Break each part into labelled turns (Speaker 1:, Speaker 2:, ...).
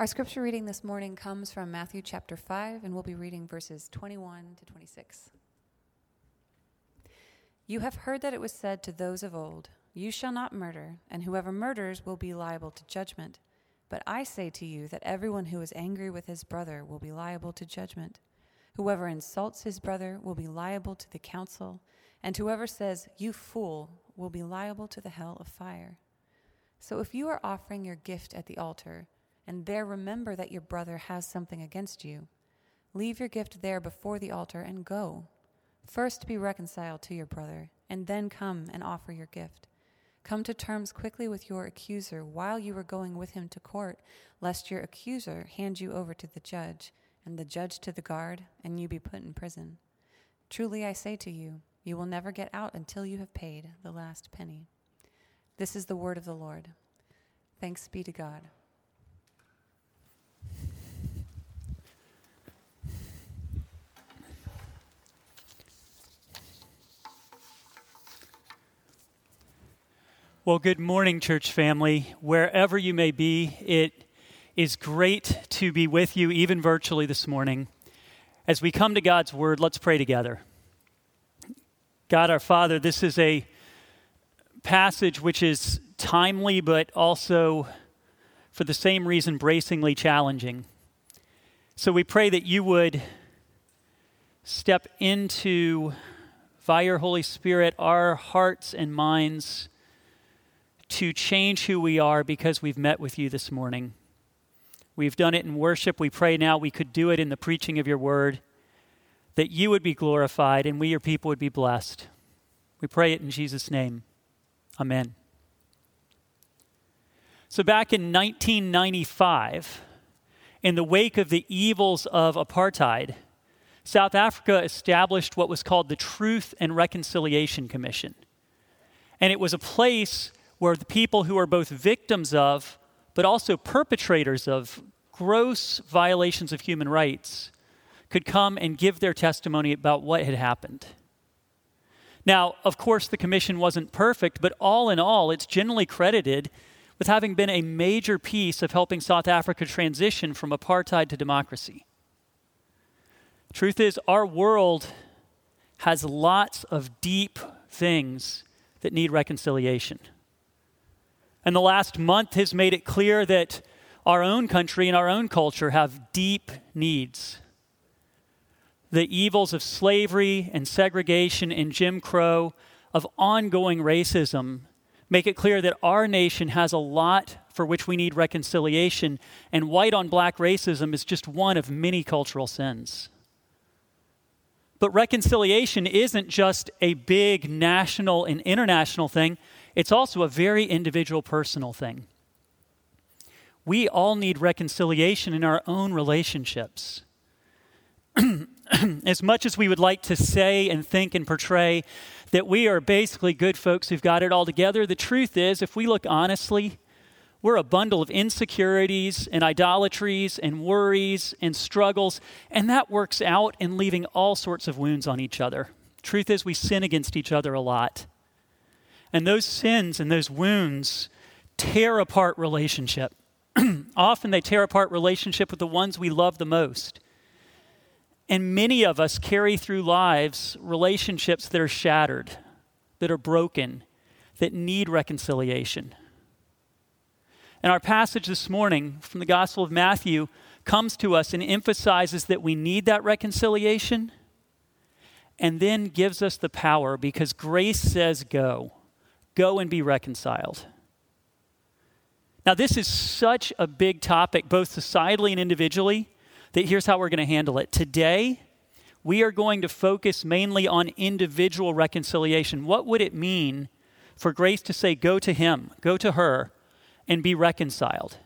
Speaker 1: Our scripture reading this morning comes from Matthew chapter 5, and we'll be reading verses 21 to 26. You have heard that it was said to those of old, You shall not murder, and whoever murders will be liable to judgment. But I say to you that everyone who is angry with his brother will be liable to judgment. Whoever insults his brother will be liable to the council, and whoever says, You fool, will be liable to the hell of fire. So if you are offering your gift at the altar, and there remember that your brother has something against you, leave your gift there before the altar and go. First be reconciled to your brother, and then come and offer your gift. Come to terms quickly with your accuser while you are going with him to court, lest your accuser hand you over to the judge, and the judge to the guard, and you be put in prison. Truly I say to you, you will never get out until you have paid the last penny. This is the word of the Lord. Thanks be to God.
Speaker 2: Well, good morning, church family. Wherever you may be, it is great to be with you, even virtually this morning. As we come to God's Word, let's pray together. God our Father, this is a passage which is timely, but also, for the same reason, bracingly challenging. So we pray that you would step into, via your Holy Spirit, our hearts and minds to change who we are because we've met with you this morning. We've done it in worship. We pray now we could do it in the preaching of your word, that you would be glorified and we, your people, would be blessed. We pray it in Jesus' name. Amen. So, back in 1995, in the wake of the evils of apartheid, South Africa established what was called the Truth and Reconciliation Commission. And it was a place where the people who are both victims of, but also perpetrators of gross violations of human rights could come and give their testimony about what had happened. Now, of course, the commission wasn't perfect, but all in all, it's generally credited with having been a major piece of helping South Africa transition from apartheid to democracy. Truth is, our world has lots of deep things that need reconciliation. And the last month has made it clear that our own country and our own culture have deep needs. The evils of slavery and segregation and Jim Crow, of ongoing racism, make it clear that our nation has a lot for which we need reconciliation, and white on black racism is just one of many cultural sins. But reconciliation isn't just a big national and international thing. It's also a very individual, personal thing. We all need reconciliation in our own relationships. as much as we would like to say and think and portray that we are basically good folks who've got it all together, the truth is, if we look honestly, we're a bundle of insecurities and idolatries and worries and struggles, and that works out in leaving all sorts of wounds on each other. Truth is, we sin against each other a lot. And those sins and those wounds tear apart relationship. Often they tear apart relationship with the ones we love the most. And many of us carry through lives relationships that are shattered, that are broken, that need reconciliation. And our passage this morning from the Gospel of Matthew comes to us and emphasizes that we need that reconciliation and then gives us the power because grace says go. Go and be reconciled. Now, this is such a big topic, both societally and individually, that here's how we're going to handle it. Today, we are going to focus mainly on individual reconciliation. What would it mean for grace to say, go to him, go to her, and be reconciled?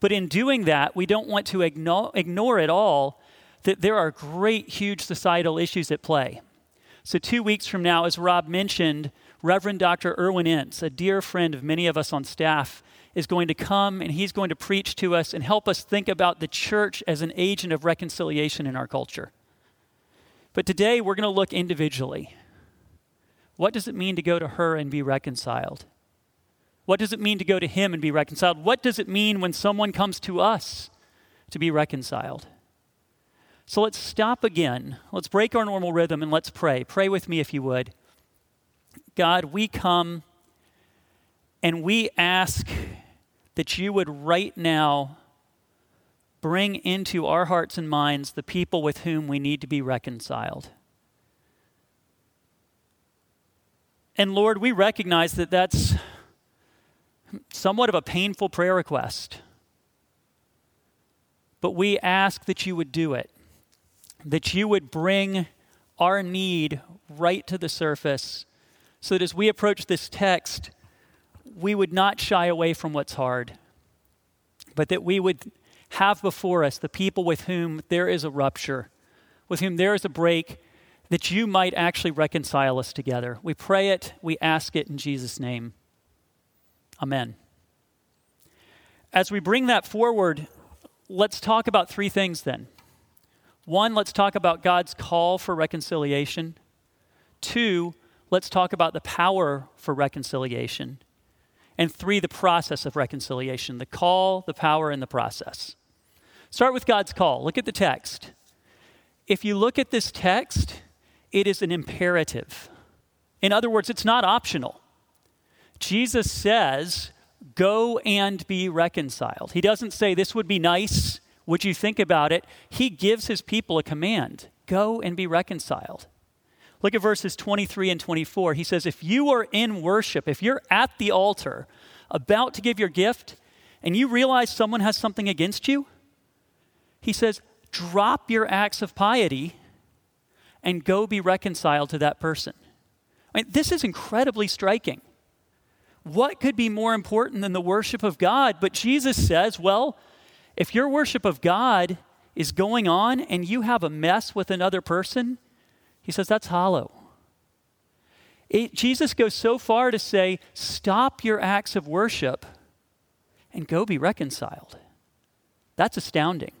Speaker 2: But in doing that, we don't want to ignore, ignore at all that there are great, huge societal issues at play. So, two weeks from now, as Rob mentioned, Reverend Dr. Irwyn Ince, a dear friend of many of us on staff, is going to come and he's going to preach to us and help us think about the church as an agent of reconciliation in our culture. But today we're going to look individually. What does it mean to go to her and be reconciled? What does it mean to go to him and be reconciled? What does it mean when someone comes to us to be reconciled. So let's stop again. Let's break our normal rhythm and let's pray. Pray with me if you would. God, we come and we ask that you would right now bring into our hearts and minds the people with whom we need to be reconciled. And Lord, we recognize that that's somewhat of a painful prayer request. But we ask that you would do it, that you would bring our need right to the surface, so that as we approach this text, we would not shy away from what's hard, but that we would have before us the people with whom there is a rupture, with whom there is a break, that you might actually reconcile us together. We pray it, we ask it in Jesus' name. Amen. As we bring that forward, let's talk about three things then. One, let's talk about God's call for reconciliation. Two, let's talk about the power for reconciliation. And three, the process of reconciliation the call, the power, and the process. Start with God's call. Look at the text. If you look at this text, it is an imperative. In other words, it's not optional. Jesus says, Go and be reconciled. He doesn't say, This would be nice. Would you think about it? He gives his people a command go and be reconciled. Look at verses 23 and 24. He says, If you are in worship, if you're at the altar about to give your gift, and you realize someone has something against you, he says, drop your acts of piety and go be reconciled to that person. I mean, this is incredibly striking. What could be more important than the worship of God? But Jesus says, well, if your worship of God is going on and you have a mess with another person, he says that's hollow. It, Jesus goes so far to say, stop your acts of worship and go be reconciled. That's astounding.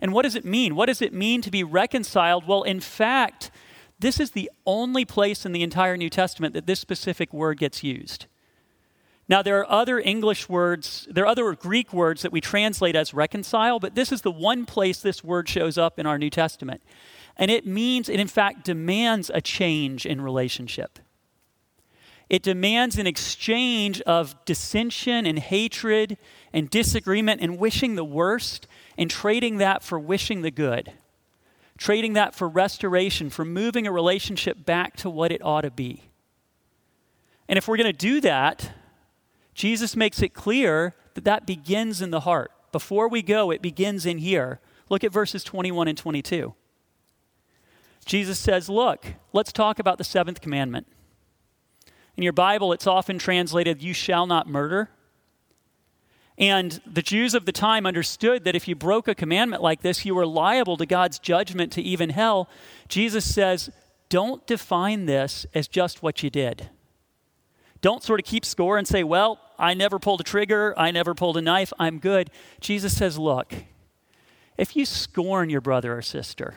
Speaker 2: And what does it mean? What does it mean to be reconciled? Well, in fact, this is the only place in the entire New Testament that this specific word gets used. Now, there are other English words, there are other Greek words that we translate as reconcile, but this is the one place this word shows up in our New Testament. And it means, it in fact demands a change in relationship. It demands an exchange of dissension and hatred and disagreement and wishing the worst and trading that for wishing the good. Trading that for restoration, for moving a relationship back to what it ought to be. And if we're going to do that, Jesus makes it clear that that begins in the heart. Before we go, it begins in here. Look at verses 21 and 22. Jesus says, Look, let's talk about the seventh commandment. In your Bible, it's often translated, You shall not murder. And the Jews of the time understood that if you broke a commandment like this, you were liable to God's judgment to even hell. Jesus says, Don't define this as just what you did. Don't sort of keep score and say, Well, I never pulled a trigger, I never pulled a knife, I'm good. Jesus says, Look, if you scorn your brother or sister,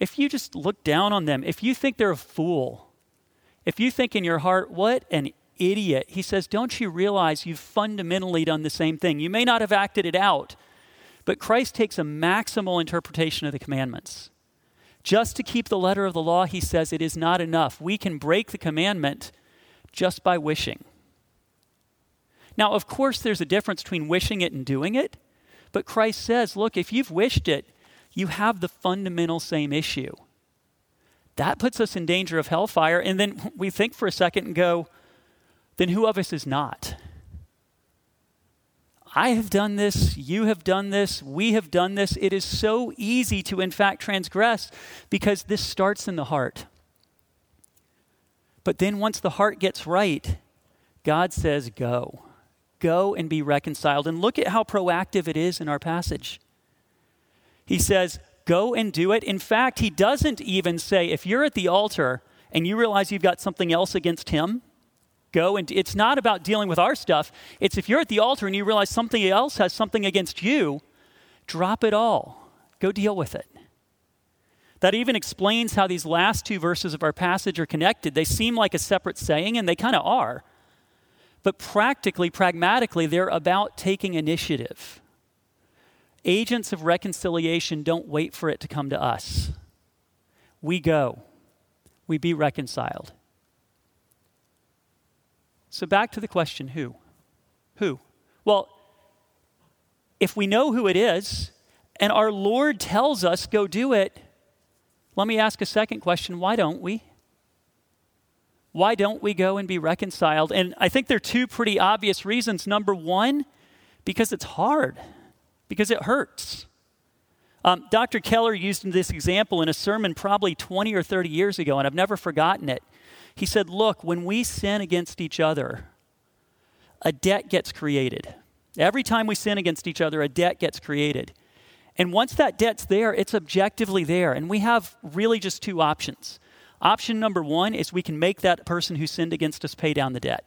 Speaker 2: if you just look down on them, if you think they're a fool, if you think in your heart, what an idiot, he says, don't you realize you've fundamentally done the same thing? You may not have acted it out, but Christ takes a maximal interpretation of the commandments. Just to keep the letter of the law, he says, it is not enough. We can break the commandment just by wishing. Now, of course, there's a difference between wishing it and doing it, but Christ says, look, if you've wished it, you have the fundamental same issue. That puts us in danger of hellfire. And then we think for a second and go, then who of us is not? I have done this, you have done this, we have done this. It is so easy to, in fact, transgress because this starts in the heart. But then once the heart gets right, God says, Go. Go and be reconciled. And look at how proactive it is in our passage. He says, Go and do it. In fact, he doesn't even say, if you're at the altar and you realize you've got something else against him, go and it's not about dealing with our stuff. It's if you're at the altar and you realize something else has something against you, drop it all. Go deal with it. That even explains how these last two verses of our passage are connected. They seem like a separate saying, and they kind of are. But practically, pragmatically, they're about taking initiative. Agents of reconciliation don't wait for it to come to us. We go, we be reconciled. So, back to the question who? Who? Well, if we know who it is and our Lord tells us go do it, let me ask a second question why don't we? Why don't we go and be reconciled? And I think there are two pretty obvious reasons. Number one, because it's hard, because it hurts. Um, Dr. Keller used this example in a sermon probably 20 or 30 years ago, and I've never forgotten it. He said, Look, when we sin against each other, a debt gets created. Every time we sin against each other, a debt gets created. And once that debt's there, it's objectively there. And we have really just two options. Option number one is we can make that person who sinned against us pay down the debt.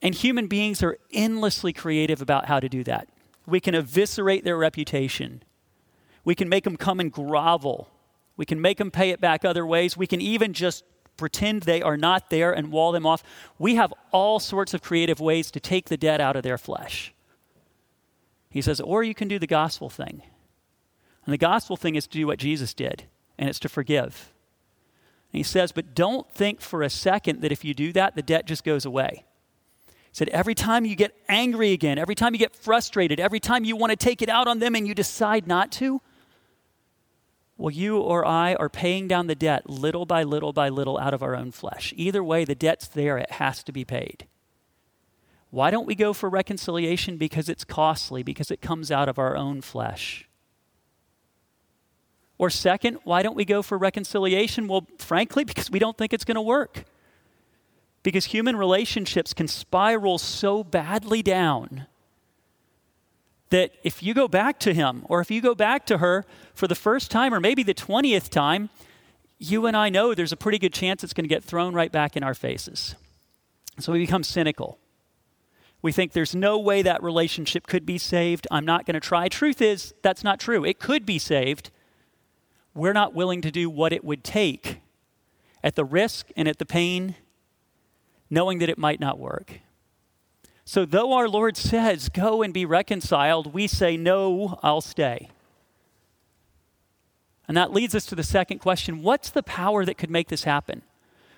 Speaker 2: And human beings are endlessly creative about how to do that. We can eviscerate their reputation. We can make them come and grovel. We can make them pay it back other ways. We can even just pretend they are not there and wall them off. We have all sorts of creative ways to take the debt out of their flesh. He says, or you can do the gospel thing. And the gospel thing is to do what Jesus did, and it's to forgive. And he says, but don't think for a second that if you do that, the debt just goes away. Said, every time you get angry again, every time you get frustrated, every time you want to take it out on them and you decide not to, well, you or I are paying down the debt little by little by little out of our own flesh. Either way, the debt's there, it has to be paid. Why don't we go for reconciliation? Because it's costly, because it comes out of our own flesh. Or, second, why don't we go for reconciliation? Well, frankly, because we don't think it's going to work. Because human relationships can spiral so badly down that if you go back to him or if you go back to her for the first time or maybe the 20th time, you and I know there's a pretty good chance it's going to get thrown right back in our faces. So we become cynical. We think there's no way that relationship could be saved. I'm not going to try. Truth is, that's not true. It could be saved. We're not willing to do what it would take at the risk and at the pain, knowing that it might not work. So, though our Lord says, Go and be reconciled, we say, No, I'll stay. And that leads us to the second question What's the power that could make this happen?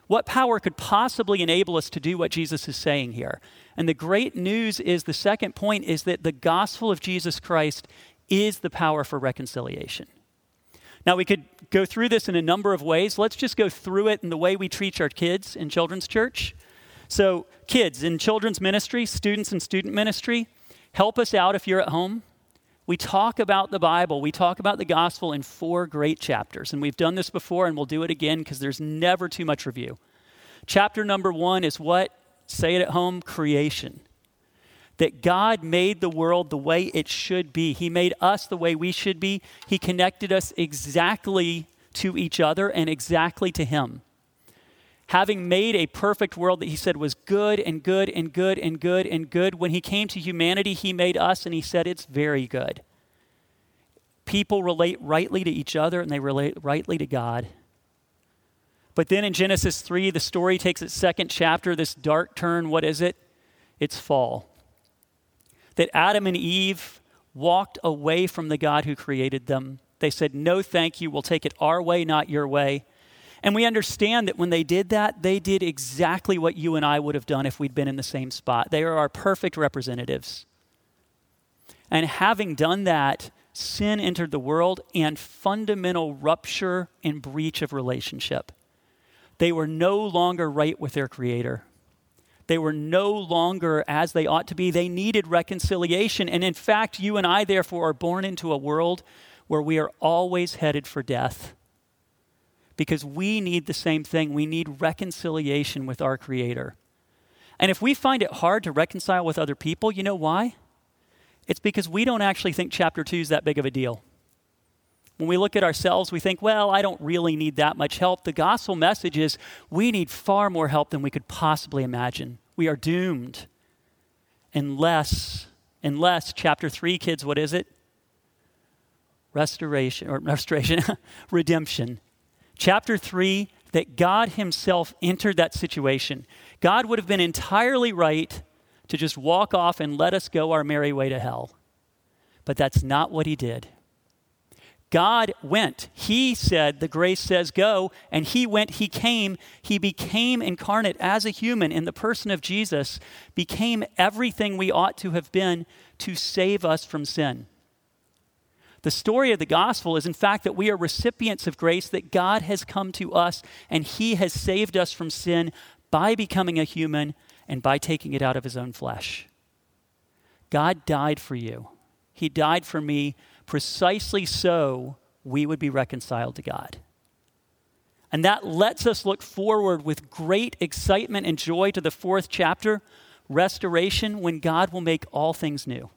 Speaker 2: What power could possibly enable us to do what Jesus is saying here? And the great news is the second point is that the gospel of Jesus Christ is the power for reconciliation. Now, we could go through this in a number of ways. Let's just go through it in the way we teach our kids in children's church. So, kids in children's ministry, students in student ministry, help us out if you're at home. We talk about the Bible, we talk about the gospel in four great chapters. And we've done this before and we'll do it again because there's never too much review. Chapter number one is what? Say it at home creation. That God made the world the way it should be. He made us the way we should be. He connected us exactly to each other and exactly to Him having made a perfect world that he said was good and good and good and good and good, when he came to humanity, he made us and he said it's very good. People relate rightly to each other and they relate rightly to God. But then in Genesis 3, the story takes its second chapter, this dark turn. What is it? It's fall. That Adam and Eve walked away from the God who created them. They said, No, thank you. We'll take it our way, not your way. And we understand that when they did that, they did exactly what you and I would have done if we'd been in the same spot. They are our perfect representatives. And having done that, sin entered the world and fundamental rupture and breach of relationship. They were no longer right with their Creator. They were no longer as they ought to be. They needed reconciliation. And in fact, you and I, therefore, are born into a world where we are always headed for death because we need the same thing. We need reconciliation with our Creator. And if we find it hard to reconcile with other people, you know why? It's because we don't actually think chapter 2 is that big of a deal. When we look at ourselves, we think, well, I don't really need that much help. The gospel message is we need far more help than we could possibly imagine. We are doomed unless, unless, chapter 3, kids, what is it? Restoration, or restoration, redemption chapter 3 that God Himself entered that situation. God would have been entirely right to just walk off and let us go our merry way to hell. But that's not what he did. God went. He said, the grace says go, and he went, he came, he became incarnate as a human in the person of Jesus, became everything we ought to have been to save us from sin. The story of the gospel is, in fact, that we are recipients of grace, that God has come to us and He has saved us from sin by becoming a human and by taking it out of His own flesh. God died for you, He died for me precisely so we would be reconciled to God. And that lets us look forward with great excitement and joy to the fourth chapter restoration, when God will make all things new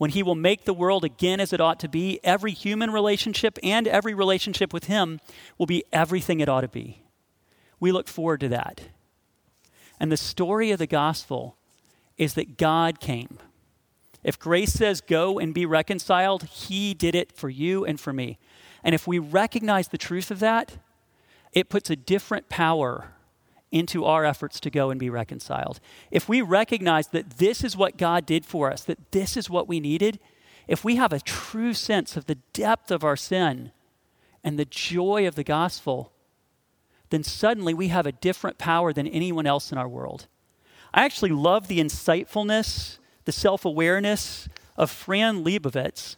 Speaker 2: when He will make the world again as it ought to be, every human relationship and every relationship with Him will be everything it ought to be. We look forward to that. And the story of the gospel is that God came. If grace says go and be reconciled, He did it for you and for me. And if we recognize the truth of that, it puts a different power into our efforts to go and be reconciled. If we recognize that this is what God did for us, that this is what we needed, if we have a true sense of the depth of our sin and the joy of the gospel, then suddenly we have a different power than anyone else in our world. I actually love the insightfulness, the self awareness of Fran Lebowitz.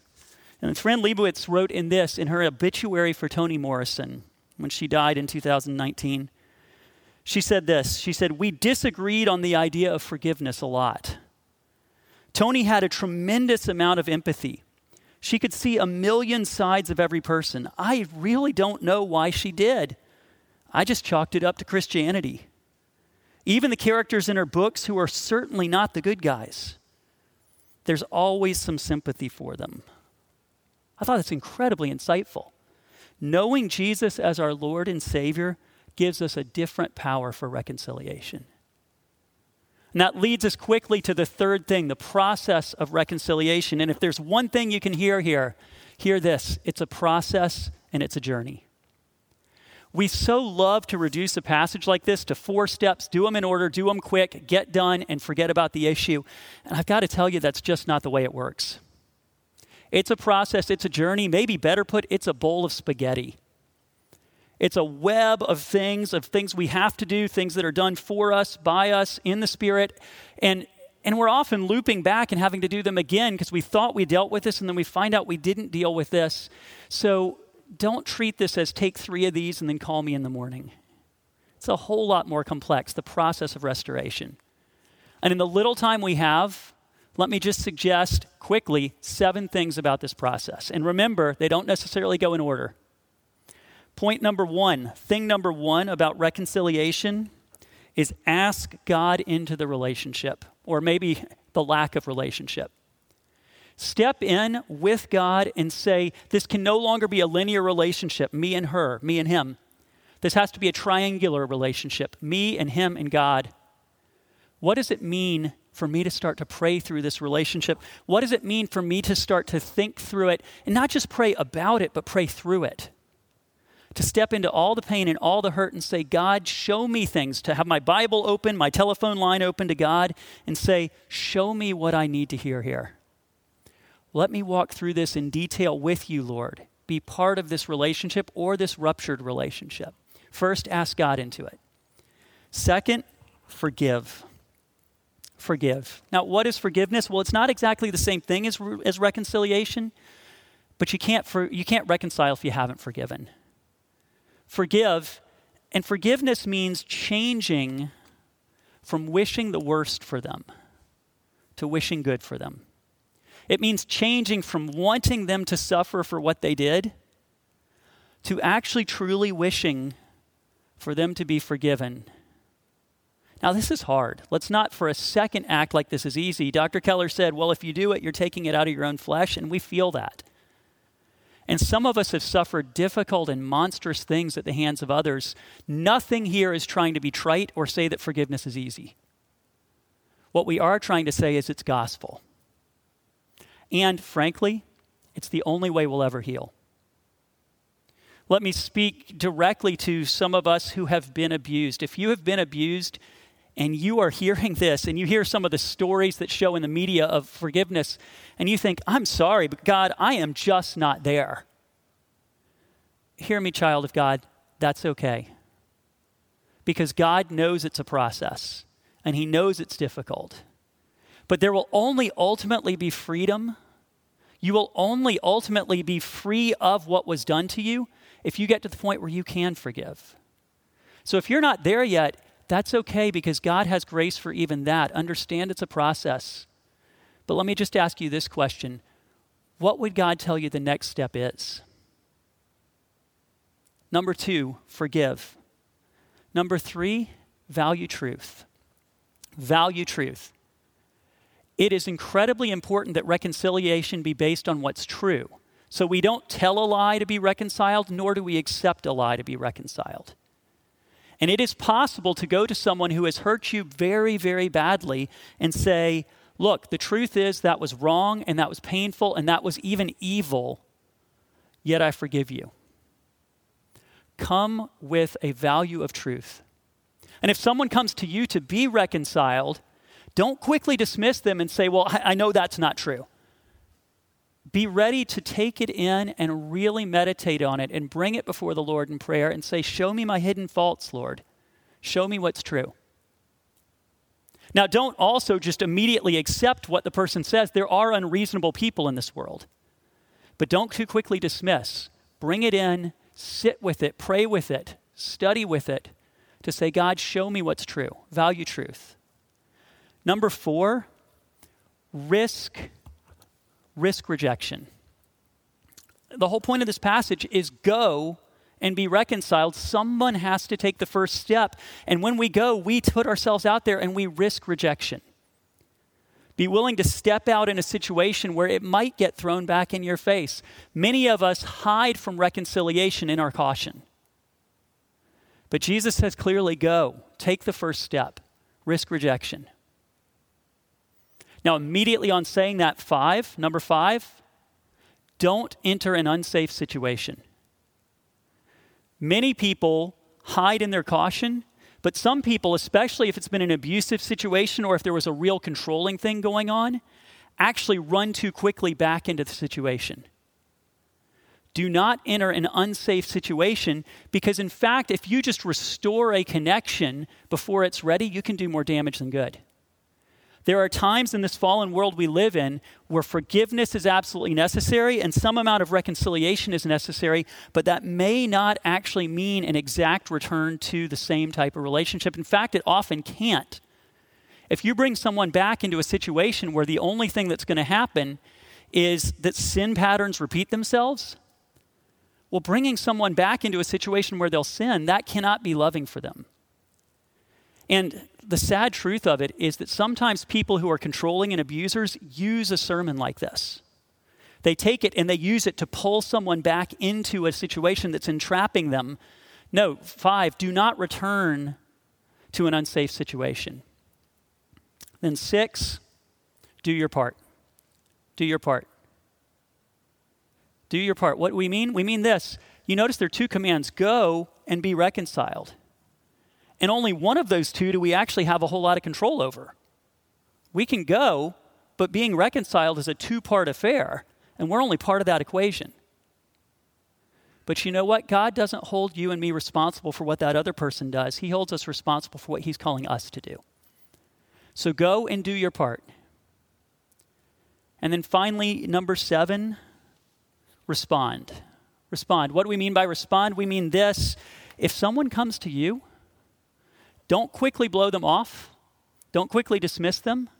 Speaker 2: And Fran Lebowitz wrote in this in her obituary for Toni Morrison when she died in 2019. She said this She said, We disagreed on the idea of forgiveness a lot. Toni had a tremendous amount of empathy. She could see a million sides of every person. I really don't know why she did. I just chalked it up to Christianity. Even the characters in her books who are certainly not the good guys, there's always some sympathy for them. I thought that's incredibly insightful. Knowing Jesus as our Lord and Savior gives us a different power for reconciliation. And that leads us quickly to the third thing the process of reconciliation. And if there's one thing you can hear here, hear this it's a process and it's a journey. We so love to reduce a passage like this to four steps do them in order, do them quick, get done, and forget about the issue. And I've got to tell you, that's just not the way it works. It's a process, it's a journey, maybe better put, it's a bowl of spaghetti. It's a web of things, of things we have to do, things that are done for us, by us, in the Spirit. And, and we're often looping back and having to do them again because we thought we dealt with this and then we find out we didn't deal with this. So don't treat this as take three of these and then call me in the morning. It's a whole lot more complex, the process of restoration. And in the little time we have, let me just suggest quickly seven things about this process. And remember, they don't necessarily go in order. Point number one, thing number one about reconciliation is ask God into the relationship, or maybe the lack of relationship. Step in with God and say, This can no longer be a linear relationship, me and her, me and him. This has to be a triangular relationship, me and him and God. What does it mean for me to start to pray through this relationship? What does it mean for me to start to think through it and not just pray about it, but pray through it? To step into all the pain and all the hurt and say, God, show me things, to have my Bible open, my telephone line open to God, and say, Show me what I need to hear here. Let me walk through this in detail with you, Lord. Be part of this relationship or this ruptured relationship. First, ask God into it. Second, forgive. Forgive. Now, what is forgiveness? Well, it's not exactly the same thing as, as reconciliation, but you can't, for, you can't reconcile if you haven't forgiven forgive. And forgiveness means changing from wishing the worst for them to wishing good for them. It means changing from wanting them to suffer for what they did to actually truly wishing for them to be forgiven. Now, this is hard. Let's not for a second act like this is easy. Dr. Keller said, well, if you do it, you're taking it out of your own flesh, and we feel that. And some of us have suffered difficult and monstrous things at the hands of others. Nothing here is trying to be trite or say that forgiveness is easy. What we are trying to say is it's gospel. And frankly, it's the only way we'll ever heal. Let me speak directly to some of us who have been abused. If you have been abused, and you are hearing this and you hear some of the stories that show in the media of forgiveness, and you think, I'm sorry, but God, I am just not there. Hear me, child of God, that's okay. Because God knows it's a process and He knows it's difficult. But there will only ultimately be freedom. You will only ultimately be free of what was done to you if you get to the point where you can forgive. So if you're not there yet, that's okay because God has grace for even that. Understand it's a process. But let me just ask you this question What would God tell you the next step is? Number two, forgive. Number three, value truth. Value truth. It is incredibly important that reconciliation be based on what's true. So we don't tell a lie to be reconciled, nor do we accept a lie to be reconciled. And it is possible to go to someone who has hurt you very, very badly and say, Look, the truth is that was wrong and that was painful and that was even evil, yet I forgive you. Come with a value of truth. And if someone comes to you to be reconciled, don't quickly dismiss them and say, Well, I, know that's not true. Be ready to take it in and really meditate on it and bring it before the Lord in prayer and say, Show me my hidden faults, Lord. Show me what's true. Now, don't also just immediately accept what the person says. There are unreasonable people in this world. But don't too quickly dismiss. Bring it in, sit with it, pray with it, study with it to say, God, show me what's true. Value truth. Number four, risk risk rejection. The whole point of this passage is go and be reconciled. Someone has to take the first step. And when we go, we put ourselves out there and we risk rejection. Be willing to step out in a situation where it might get thrown back in your face. Many of us hide from reconciliation in our caution. But Jesus says clearly go, take the first step, risk rejection. Now, immediately on saying that, five, number five, don't enter an unsafe situation. Many people hide in their caution, but some people, especially if it's been an abusive situation or if there was a real controlling thing going on, actually run too quickly back into the situation. Do not enter an unsafe situation because, in fact, if you just restore a connection before it's ready, you can do more damage than good. There are times in this fallen world we live in where forgiveness is absolutely necessary and some amount of reconciliation is necessary, but that may not actually mean an exact return to the same type of relationship. In fact, it often can't. If you bring someone back into a situation where the only thing that's going to happen is that sin patterns repeat themselves, well, bringing someone back into a situation where they'll sin, that cannot be loving for them. And the sad truth of it is that sometimes people who are controlling and abusers use a sermon like this. They take it and they use it to pull someone back into a situation that's entrapping them. No, five, do not return to an unsafe situation. Then, six, do your part. Do your part. Do your part. What do we mean? We mean this. You notice there are two commands go and be reconciled. And only one of those two do we actually have a whole lot of control over. We can go, but being reconciled is a two part affair, and we're only part of that equation. But you know what? God doesn't hold you and me responsible for what that other person does. He holds us responsible for what He's calling us to do. So go and do your part. And then finally, number seven, respond. Respond. What do we mean by respond? We mean this if someone comes to you don't quickly blow them off, don't quickly dismiss them.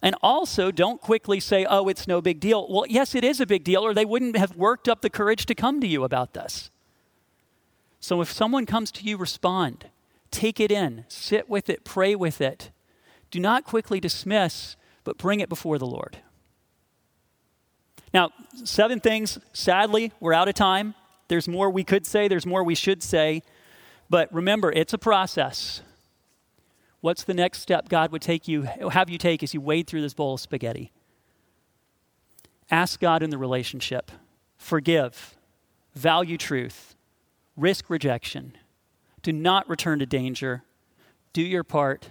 Speaker 2: And also, don't quickly say, oh, it's no big deal. Well, yes, it is a big deal, or they wouldn't have worked up the courage to come to you about this. So if someone comes to you, respond. Take it in, sit with it, pray with it. Do not quickly dismiss, but bring it before the Lord. Now, seven things. Sadly, we're out of time. There's more we could say, there's more we should say. But remember, it's a process. What's the next step God would take you, have you take as you wade through this bowl of spaghetti? Ask God in the relationship. Forgive. Value truth. Risk rejection. Do not return to danger. Do your part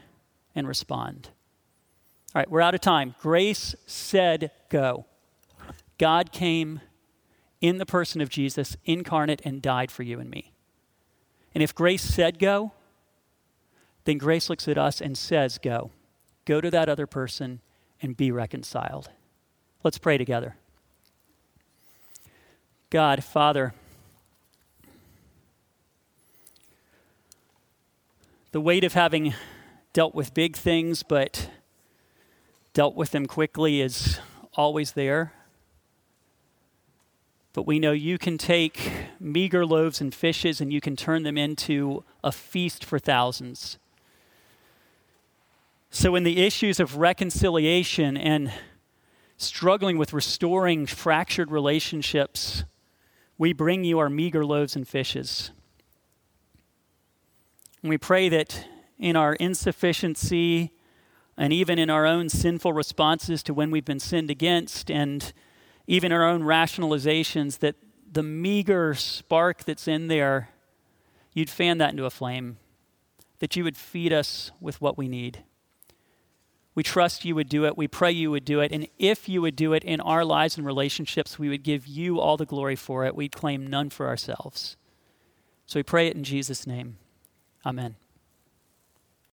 Speaker 2: and respond. All right, we're out of time. Grace said go. God came in the person of Jesus, incarnate, and died for you and me. And if grace said go, then grace looks at us and says go. Go to that other person and be reconciled. Let's pray together. God, Father, the weight of having dealt with big things but dealt with them quickly is always there. But we know you can take meager loaves and fishes and you can turn them into a feast for thousands. So, in the issues of reconciliation and struggling with restoring fractured relationships, we bring you our meager loaves and fishes. And we pray that in our insufficiency and even in our own sinful responses to when we've been sinned against and even our own rationalizations, that the meager spark that's in there, you'd fan that into a flame, that you would feed us with what we need. We trust you would do it. We pray you would do it. And if you would do it in our lives and relationships, we would give you all the glory for it. We'd claim none for ourselves. So we pray it in Jesus' name. Amen.